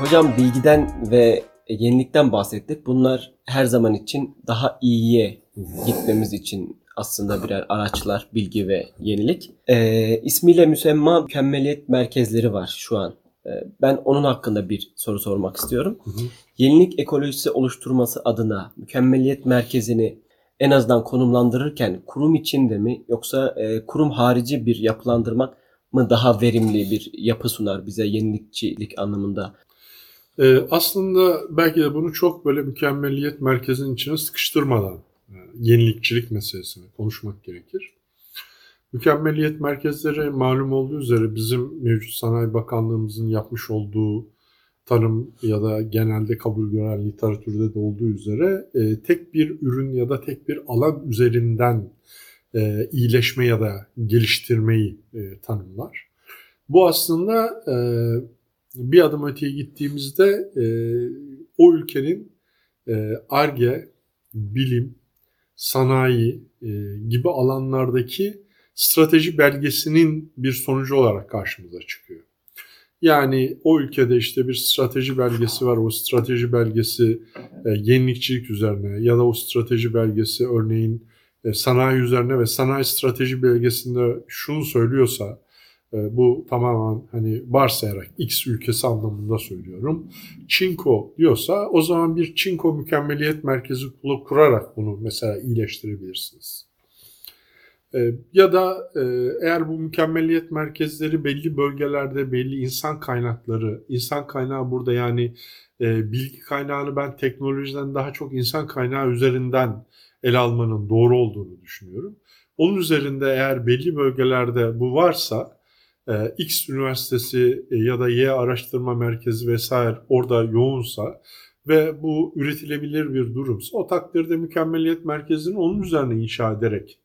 Hocam bilgiden ve yenilikten bahsettik. Bunlar her zaman için daha iyiye gitmemiz için aslında birer araçlar, bilgi ve yenilik. Ee, ismiyle müsemma mükemmeliyet merkezleri var şu an. Ee, ben onun hakkında bir soru sormak istiyorum. Hı hı. Yenilik ekolojisi oluşturması adına mükemmeliyet merkezini en azından konumlandırırken kurum içinde mi yoksa e, kurum harici bir yapılandırmak mı daha verimli bir yapı sunar bize yenilikçilik anlamında? Ee, aslında belki de bunu çok böyle mükemmeliyet merkezinin içine sıkıştırmadan e, yenilikçilik meselesini konuşmak gerekir. Mükemmeliyet merkezleri malum olduğu üzere bizim mevcut Sanayi Bakanlığımızın yapmış olduğu tanım ya da genelde kabul gören literatürde de olduğu üzere e, tek bir ürün ya da tek bir alan üzerinden e, iyileşme ya da geliştirmeyi e, tanımlar. Bu aslında e, bir adım öteye gittiğimizde e, o ülkenin e, ARGE, bilim, sanayi e, gibi alanlardaki strateji belgesinin bir sonucu olarak karşımıza çıkıyor. Yani o ülkede işte bir strateji belgesi var. O strateji belgesi e, yenilikçilik üzerine ya da o strateji belgesi örneğin e, sanayi üzerine ve sanayi strateji belgesinde şunu söylüyorsa e, bu tamamen hani varsayarak X ülkesi anlamında söylüyorum. Çinko diyorsa o zaman bir Çinko mükemmeliyet merkezi kurarak bunu mesela iyileştirebilirsiniz. E, ya da e, eğer bu mükemmeliyet merkezleri belli bölgelerde belli insan kaynakları, insan kaynağı burada yani bilgi kaynağını ben teknolojiden daha çok insan kaynağı üzerinden ele almanın doğru olduğunu düşünüyorum. Onun üzerinde eğer belli bölgelerde bu varsa X üniversitesi ya da Y araştırma merkezi vesaire orada yoğunsa ve bu üretilebilir bir durumsa o takdirde mükemmeliyet merkezini onun üzerine inşa ederek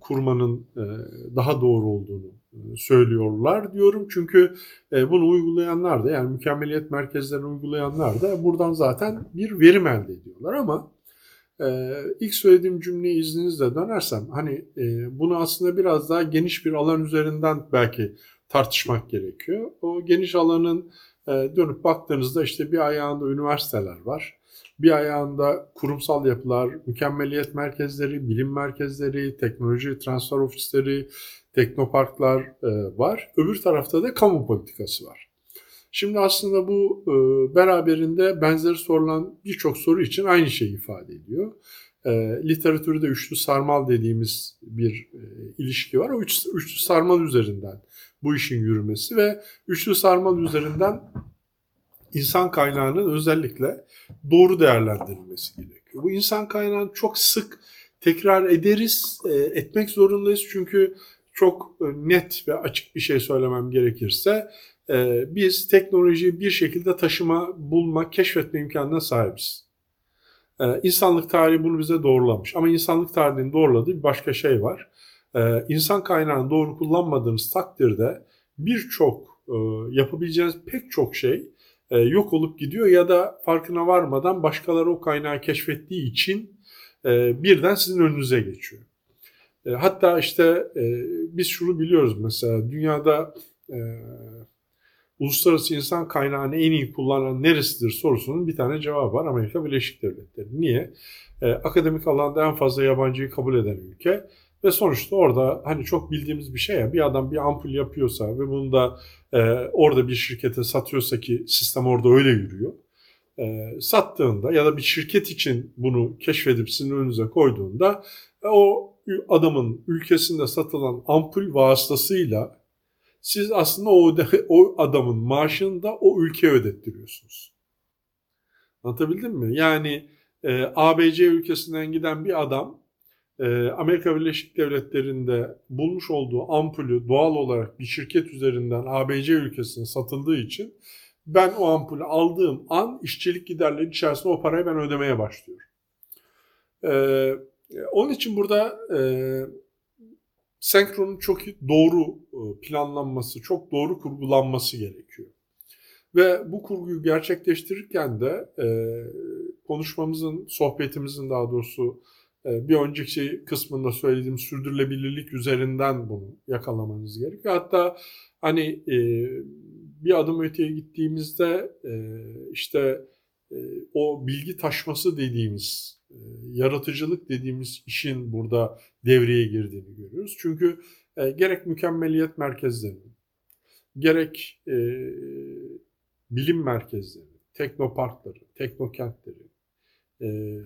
kurmanın daha doğru olduğunu söylüyorlar diyorum. Çünkü bunu uygulayanlar da yani mükemmeliyet merkezlerini uygulayanlar da buradan zaten bir verim elde ediyorlar ama ee, ilk söylediğim cümleye izninizle dönersem hani e, bunu aslında biraz daha geniş bir alan üzerinden belki tartışmak gerekiyor. O geniş alanın e, dönüp baktığınızda işte bir ayağında üniversiteler var. Bir ayağında kurumsal yapılar, mükemmeliyet merkezleri, bilim merkezleri, teknoloji transfer ofisleri, teknoparklar e, var. Öbür tarafta da kamu politikası var. Şimdi aslında bu e, beraberinde benzeri sorulan birçok soru için aynı şeyi ifade ediyor. E, literatürde üçlü sarmal dediğimiz bir e, ilişki var. O üç, üçlü sarmal üzerinden bu işin yürümesi ve üçlü sarmal üzerinden insan kaynağının özellikle doğru değerlendirilmesi gerekiyor. Bu insan kaynağını çok sık tekrar ederiz, e, etmek zorundayız çünkü çok e, net ve açık bir şey söylemem gerekirse e, biz teknolojiyi bir şekilde taşıma, bulma, keşfetme imkanına sahibiz. E, insanlık tarihi bunu bize doğrulamış. Ama insanlık tarihinin doğruladığı bir başka şey var. E, insan kaynağını doğru kullanmadığınız takdirde birçok e, yapabileceğiniz pek çok şey e, yok olup gidiyor ya da farkına varmadan başkaları o kaynağı keşfettiği için e, birden sizin önünüze geçiyor. E, hatta işte e, biz şunu biliyoruz mesela dünyada e, uluslararası insan kaynağını en iyi kullanan neresidir sorusunun bir tane cevabı var Amerika Birleşik Devletleri. Niye? Ee, akademik alanda en fazla yabancıyı kabul eden ülke ve sonuçta orada hani çok bildiğimiz bir şey ya bir adam bir ampul yapıyorsa ve bunu da e, orada bir şirkete satıyorsa ki sistem orada öyle yürüyor. E, sattığında ya da bir şirket için bunu keşfedip sizin önünüze koyduğunda e, o adamın ülkesinde satılan ampul vasıtasıyla siz aslında o, o adamın maaşını da o ülkeye ödettiriyorsunuz. Anlatabildim mi? Yani e, ABC ülkesinden giden bir adam e, Amerika Birleşik Devletleri'nde bulmuş olduğu ampulü doğal olarak bir şirket üzerinden ABC ülkesine satıldığı için ben o ampulü aldığım an işçilik giderleri içerisinde o parayı ben ödemeye başlıyorum. E, onun için burada e, senkronun çok doğru e, planlanması, çok doğru kurgulanması gerekiyor. Ve bu kurguyu gerçekleştirirken de e, konuşmamızın, sohbetimizin daha doğrusu e, bir önceki şey kısmında söylediğim sürdürülebilirlik üzerinden bunu yakalamanız gerekiyor. Hatta hani bir adım öteye gittiğimizde işte o bilgi taşması dediğimiz, yaratıcılık dediğimiz işin burada devreye girdiğini görüyoruz. Çünkü e, gerek mükemmeliyet merkezlerinin, gerek e, bilim merkezleri, teknoparkları, teknokentleri, e,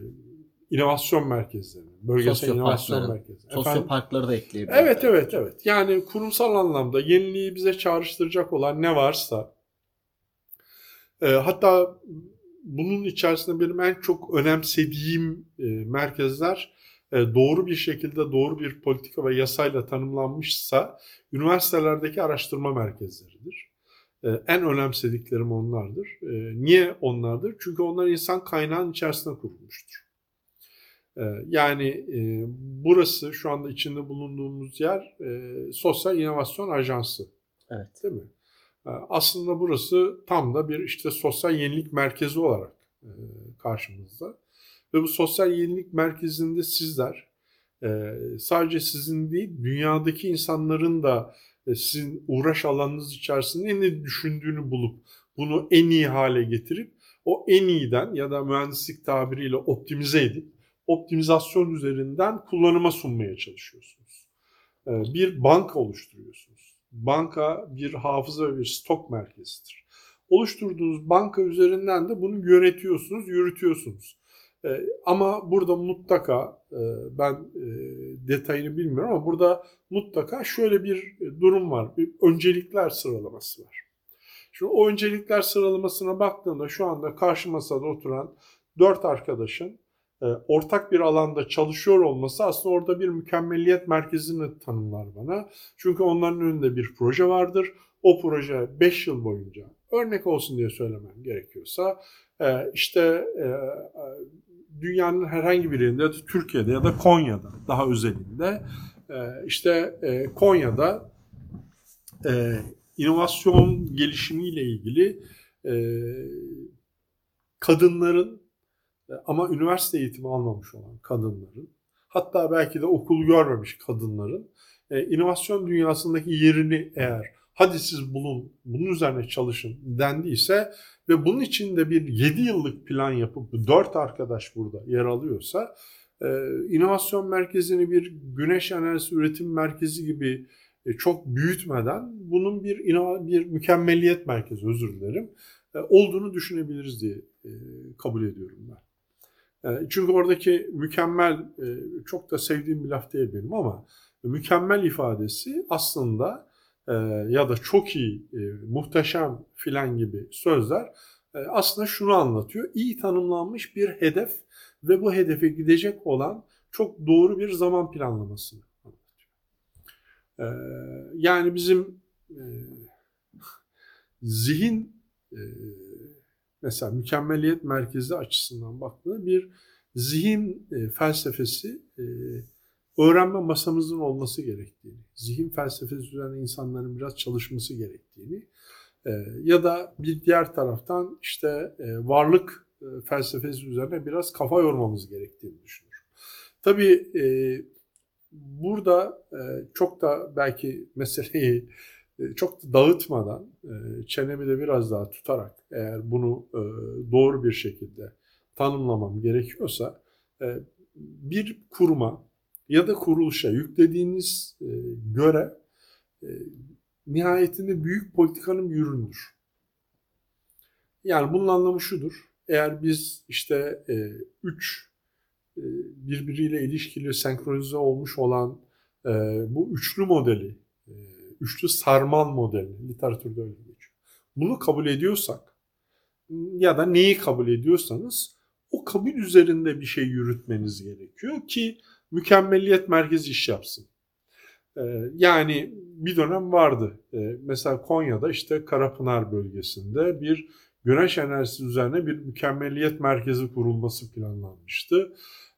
inovasyon merkezleri, bölgesel inovasyon merkezleri. Sosyoparkları da ekleyebiliriz. Evet, evet, evet. Yani kurumsal anlamda yeniliği bize çağrıştıracak olan ne varsa e, hatta bunun içerisinde benim en çok önemsediğim e, merkezler e, doğru bir şekilde doğru bir politika ve yasayla tanımlanmışsa üniversitelerdeki araştırma merkezleridir. E, en önemsediklerim onlardır. E, niye onlardır? Çünkü onlar insan kaynağın içerisinde kurulmuştur. E, yani e, burası şu anda içinde bulunduğumuz yer e, Sosyal İnovasyon Ajansı. Evet. Değil mi? E, aslında burası tam da bir işte sosyal yenilik merkezi olarak e, karşımızda. Ve bu sosyal yenilik merkezinde sizler e, sadece sizin değil dünyadaki insanların da sizin uğraş alanınız içerisinde ne düşündüğünü bulup bunu en iyi hale getirip o en iyiden ya da mühendislik tabiriyle optimize edip optimizasyon üzerinden kullanıma sunmaya çalışıyorsunuz. Bir banka oluşturuyorsunuz. Banka bir hafıza ve bir stok merkezidir. Oluşturduğunuz banka üzerinden de bunu yönetiyorsunuz, yürütüyorsunuz. E, ama burada mutlaka e, ben e, detayını bilmiyorum ama burada mutlaka şöyle bir durum var. Bir öncelikler sıralaması var. Şimdi o öncelikler sıralamasına baktığımda şu anda karşı masada oturan dört arkadaşın ortak bir alanda çalışıyor olması aslında orada bir mükemmeliyet merkezini tanımlar bana. Çünkü onların önünde bir proje vardır. O proje 5 yıl boyunca örnek olsun diye söylemem gerekiyorsa e, işte e, dünyanın herhangi bir yerinde Türkiye'de ya da Konya'da daha özelinde işte Konya'da inovasyon gelişimiyle ilgili kadınların e, ama üniversite eğitimi almamış olan kadınların, hatta belki de okul görmemiş kadınların e, inovasyon dünyasındaki yerini eğer hadi siz bulun, bunun üzerine çalışın dendiyse ve bunun için de bir 7 yıllık plan yapıp 4 arkadaş burada yer alıyorsa e, inovasyon merkezini bir güneş enerjisi üretim merkezi gibi e, çok büyütmeden bunun bir bir mükemmeliyet merkezi özür dilerim e, olduğunu düşünebiliriz diye e, kabul ediyorum ben. Ee, çünkü oradaki mükemmel, e, çok da sevdiğim bir laf değil benim ama mükemmel ifadesi aslında e, ya da çok iyi, e, muhteşem filan gibi sözler aslında şunu anlatıyor. İyi tanımlanmış bir hedef ve bu hedefe gidecek olan çok doğru bir zaman planlamasını anlatıyor. Yani bizim zihin mesela mükemmeliyet merkezi açısından baktığında bir zihin e, felsefesi e, öğrenme masamızın olması gerektiğini, zihin felsefesi üzerine insanların biraz çalışması gerektiğini e, ya da bir diğer taraftan işte varlık felsefesi üzerine biraz kafa yormamız gerektiğini düşünüyorum. Tabii burada çok da belki meseleyi çok da dağıtmadan, e, çenemi de biraz daha tutarak eğer bunu e, doğru bir şekilde tanımlamam gerekiyorsa bir kuruma ya da kuruluşa yüklediğiniz göre nihayetinde büyük politikanın bir ürünüdür. Yani bunun anlamı şudur. Eğer biz işte üç birbiriyle ilişkili senkronize olmuş olan bu üçlü modeli üçlü sarmal modeli literatürde öyle geçiyor. Bunu kabul ediyorsak ya da neyi kabul ediyorsanız o kabul üzerinde bir şey yürütmeniz gerekiyor ki mükemmeliyet merkezi iş yapsın. Ee, yani bir dönem vardı. Ee, mesela Konya'da işte Karapınar bölgesinde bir güneş enerjisi üzerine bir mükemmeliyet merkezi kurulması planlanmıştı.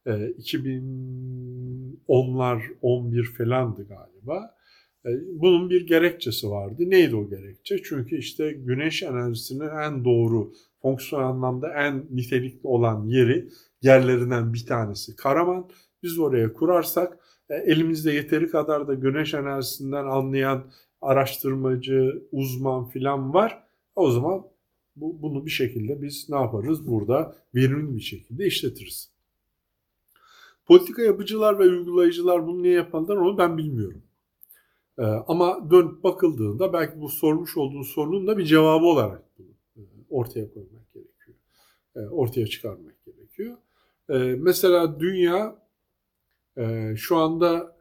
Ee, 2010'lar 11 falandı galiba. E, bunun bir gerekçesi vardı. Neydi o gerekçe? Çünkü işte güneş enerjisinin en doğru, fonksiyon anlamda en nitelikli olan yeri yerlerinden bir tanesi Karaman. Biz oraya kurarsak e, elimizde yeteri kadar da güneş enerjisinden anlayan araştırmacı, uzman filan var. O zaman bu, bunu bir şekilde biz ne yaparız? Burada verimli bir şekilde işletiriz. Politika yapıcılar ve uygulayıcılar bunu niye yaparlar onu ben bilmiyorum. Ee, ama dönüp bakıldığında belki bu sormuş olduğu sorunun da bir cevabı olarak bunu e, ortaya koymak gerekiyor. E, ortaya çıkarmak gerekiyor. E, mesela dünya şu anda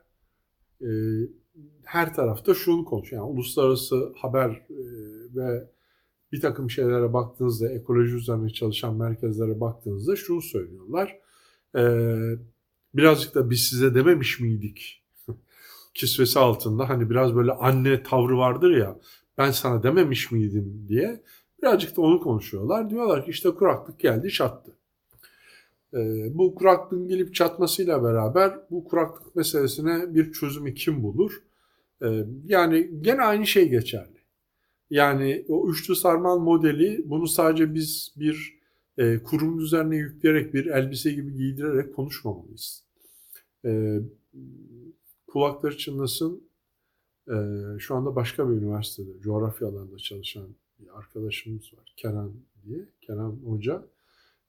her tarafta şunu konuşuyor. Yani uluslararası haber ve bir takım şeylere baktığınızda, ekoloji üzerine çalışan merkezlere baktığınızda şunu söylüyorlar. Birazcık da biz size dememiş miydik kisvesi altında hani biraz böyle anne tavrı vardır ya ben sana dememiş miydim diye birazcık da onu konuşuyorlar. Diyorlar ki işte kuraklık geldi çattı. Ee, bu kuraklığın gelip çatmasıyla beraber bu kuraklık meselesine bir çözümü kim bulur? Ee, yani gene aynı şey geçerli. Yani o üçlü sarmal modeli bunu sadece biz bir e, kurum üzerine yükleyerek bir elbise gibi giydirerek konuşmamalıyız. E, kulakları çınlasın e, şu anda başka bir üniversitede coğrafya alanında çalışan bir arkadaşımız var Kenan diye Kenan Hoca.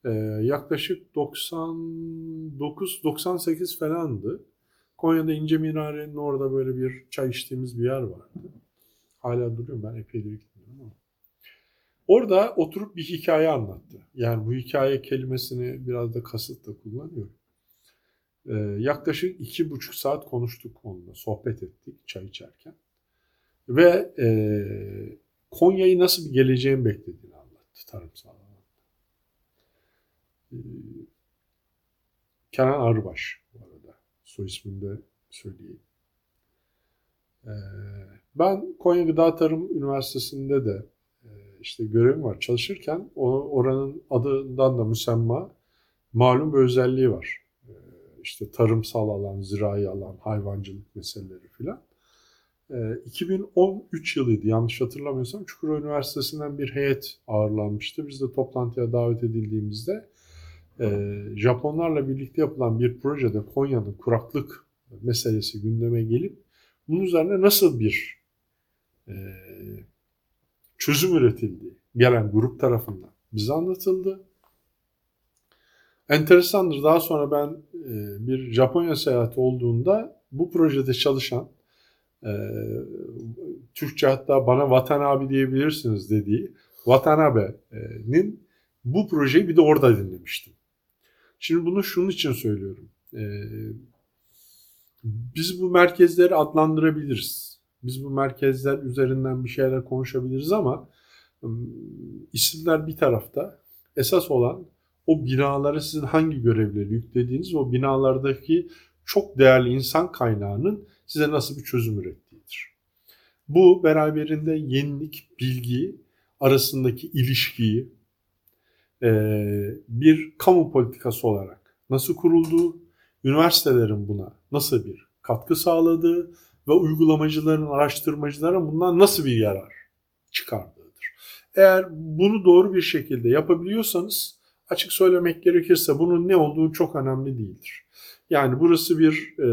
E, yaklaşık 99-98 falandı. Konya'da İnce Minare'nin orada böyle bir çay içtiğimiz bir yer vardı. Hala duruyorum ben epeydir gitmiyorum ama. Orada oturup bir hikaye anlattı. Yani bu hikaye kelimesini biraz da kasıtla kullanıyorum. Ee, yaklaşık iki buçuk saat konuştuk onunla, sohbet ettik çay içerken. Ve e, Konya'yı nasıl bir geleceğin beklediğini anlattı tarımsal alanda. Ee, Kenan Arbaş bu arada. Soy ismini söyleyeyim. Ee, ben Konya Gıda Tarım Üniversitesi'nde de e, işte görevim var. Çalışırken o, oranın adından da müsemma malum bir özelliği var işte tarımsal alan, zirai alan, hayvancılık meseleleri filan. E, ee, 2013 yılıydı yanlış hatırlamıyorsam Çukurova Üniversitesi'nden bir heyet ağırlanmıştı. Biz de toplantıya davet edildiğimizde e, Japonlarla birlikte yapılan bir projede Konya'nın kuraklık meselesi gündeme gelip bunun üzerine nasıl bir e, çözüm üretildi gelen grup tarafından bize anlatıldı. Enteresandır. Daha sonra ben e, bir Japonya seyahati olduğunda bu projede çalışan e, Türkçe hatta bana Vatan abi diyebilirsiniz dediği Watanabe'nin bu projeyi bir de orada dinlemiştim. Şimdi bunu şunun için söylüyorum. E, biz bu merkezleri adlandırabiliriz. Biz bu merkezler üzerinden bir şeyler konuşabiliriz ama isimler bir tarafta. Esas olan o binalara sizin hangi görevleri yüklediğiniz o binalardaki çok değerli insan kaynağının size nasıl bir çözüm ürettiğidir. Bu beraberinde yenilik, bilgi arasındaki ilişkiyi bir kamu politikası olarak nasıl kurulduğu, üniversitelerin buna nasıl bir katkı sağladığı ve uygulamacıların, araştırmacıların bundan nasıl bir yarar çıkardığıdır. Eğer bunu doğru bir şekilde yapabiliyorsanız açık söylemek gerekirse bunun ne olduğu çok önemli değildir. Yani burası bir e,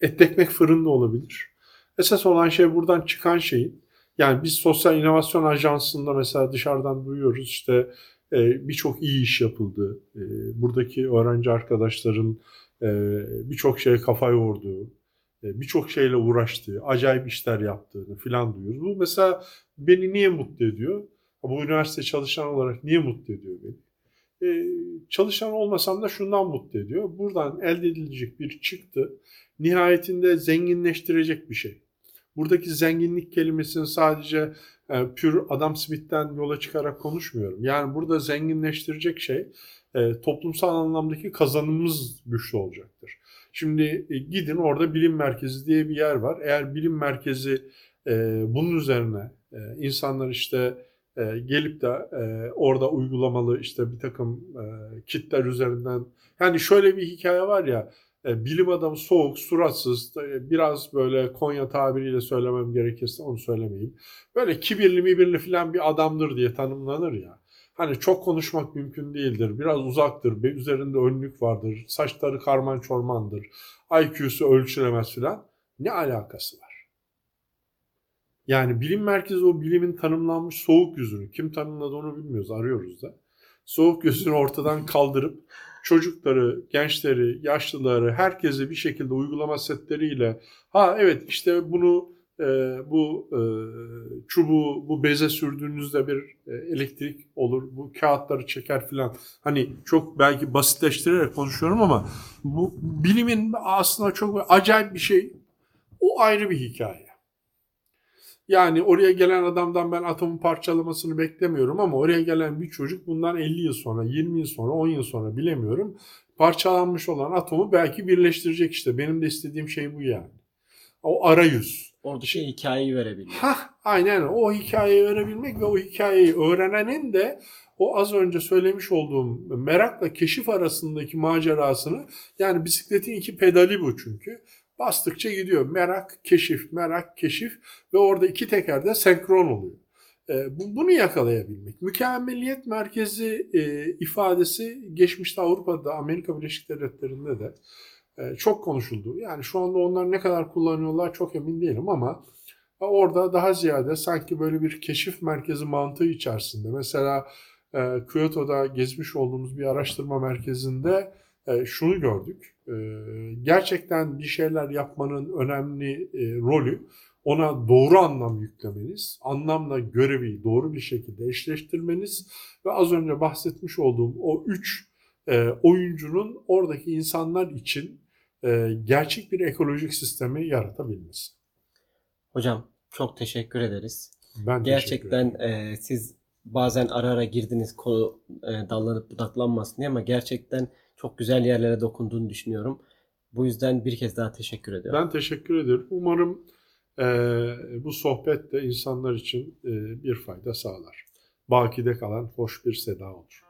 et ekmek fırında olabilir. Esas olan şey buradan çıkan şeyin yani biz Sosyal İnovasyon Ajansı'nda mesela dışarıdan duyuyoruz işte e, birçok iyi iş yapıldı. E, buradaki öğrenci arkadaşların e, birçok şeye kafa yorduğu, e, birçok şeyle uğraştığı, acayip işler yaptığını filan duyuyoruz. Bu mesela beni niye mutlu ediyor? Bu üniversite çalışan olarak niye mutlu ediyor beni? Ee, çalışan olmasam da şundan mutlu ediyor. Buradan elde edilecek bir çıktı nihayetinde zenginleştirecek bir şey. Buradaki zenginlik kelimesini sadece e, pür Adam Smith'ten yola çıkarak konuşmuyorum. Yani burada zenginleştirecek şey e, toplumsal anlamdaki kazanımımız güçlü olacaktır. Şimdi e, gidin orada bilim merkezi diye bir yer var. Eğer bilim merkezi e, bunun üzerine e, insanlar işte e, gelip de e, orada uygulamalı işte bir takım e, kitler üzerinden yani şöyle bir hikaye var ya e, bilim adamı soğuk, suratsız, e, biraz böyle Konya tabiriyle söylemem gerekirse onu söylemeyeyim. Böyle kibirli mibirli falan bir adamdır diye tanımlanır ya. Hani çok konuşmak mümkün değildir. Biraz uzaktır. Üzerinde önlük vardır. Saçları karman çormandır. IQ'su ölçülemez filan. Ne alakası var? Yani bilim merkezi o bilimin tanımlanmış soğuk yüzünü, kim tanımladı onu bilmiyoruz, arıyoruz da. Soğuk yüzünü ortadan kaldırıp çocukları, gençleri, yaşlıları, herkese bir şekilde uygulama setleriyle ha evet işte bunu e, bu e, çubuğu bu beze sürdüğünüzde bir e, elektrik olur, bu kağıtları çeker filan. Hani çok belki basitleştirerek konuşuyorum ama bu bilimin aslında çok acayip bir şey. O ayrı bir hikaye. Yani oraya gelen adamdan ben atomun parçalamasını beklemiyorum ama oraya gelen bir çocuk bundan 50 yıl sonra, 20 yıl sonra, 10 yıl sonra bilemiyorum. Parçalanmış olan atomu belki birleştirecek işte. Benim de istediğim şey bu yani. O arayüz. Oradaki hikayeyi verebilmek. Hah, aynen o hikayeyi verebilmek ve o hikayeyi öğrenenin de o az önce söylemiş olduğum merakla keşif arasındaki macerasını yani bisikletin iki pedali bu çünkü. Bastıkça gidiyor. Merak, keşif, merak, keşif ve orada iki teker de senkron oluyor. E, bu, bunu yakalayabilmek. Mükemmeliyet merkezi e, ifadesi geçmişte Avrupa'da, Amerika Birleşik Devletleri'nde de e, çok konuşuldu. Yani şu anda onlar ne kadar kullanıyorlar çok emin değilim ama orada daha ziyade sanki böyle bir keşif merkezi mantığı içerisinde. Mesela e, Kyoto'da gezmiş olduğumuz bir araştırma merkezinde e, şunu gördük. E, gerçekten bir şeyler yapmanın önemli e, rolü ona doğru anlam yüklemeniz, anlamla görevi doğru bir şekilde eşleştirmeniz ve az önce bahsetmiş olduğum o üç e, oyuncunun oradaki insanlar için e, gerçek bir ekolojik sistemi yaratabilmesi. Hocam çok teşekkür ederiz. Ben Gerçekten e, siz bazen ara ara girdiniz konu e, dallanıp budaklanmasın diye ama gerçekten çok güzel yerlere dokunduğunu düşünüyorum. Bu yüzden bir kez daha teşekkür ediyorum. Ben teşekkür ederim. Umarım e, bu sohbet de insanlar için e, bir fayda sağlar. Bakide kalan hoş bir seda olur.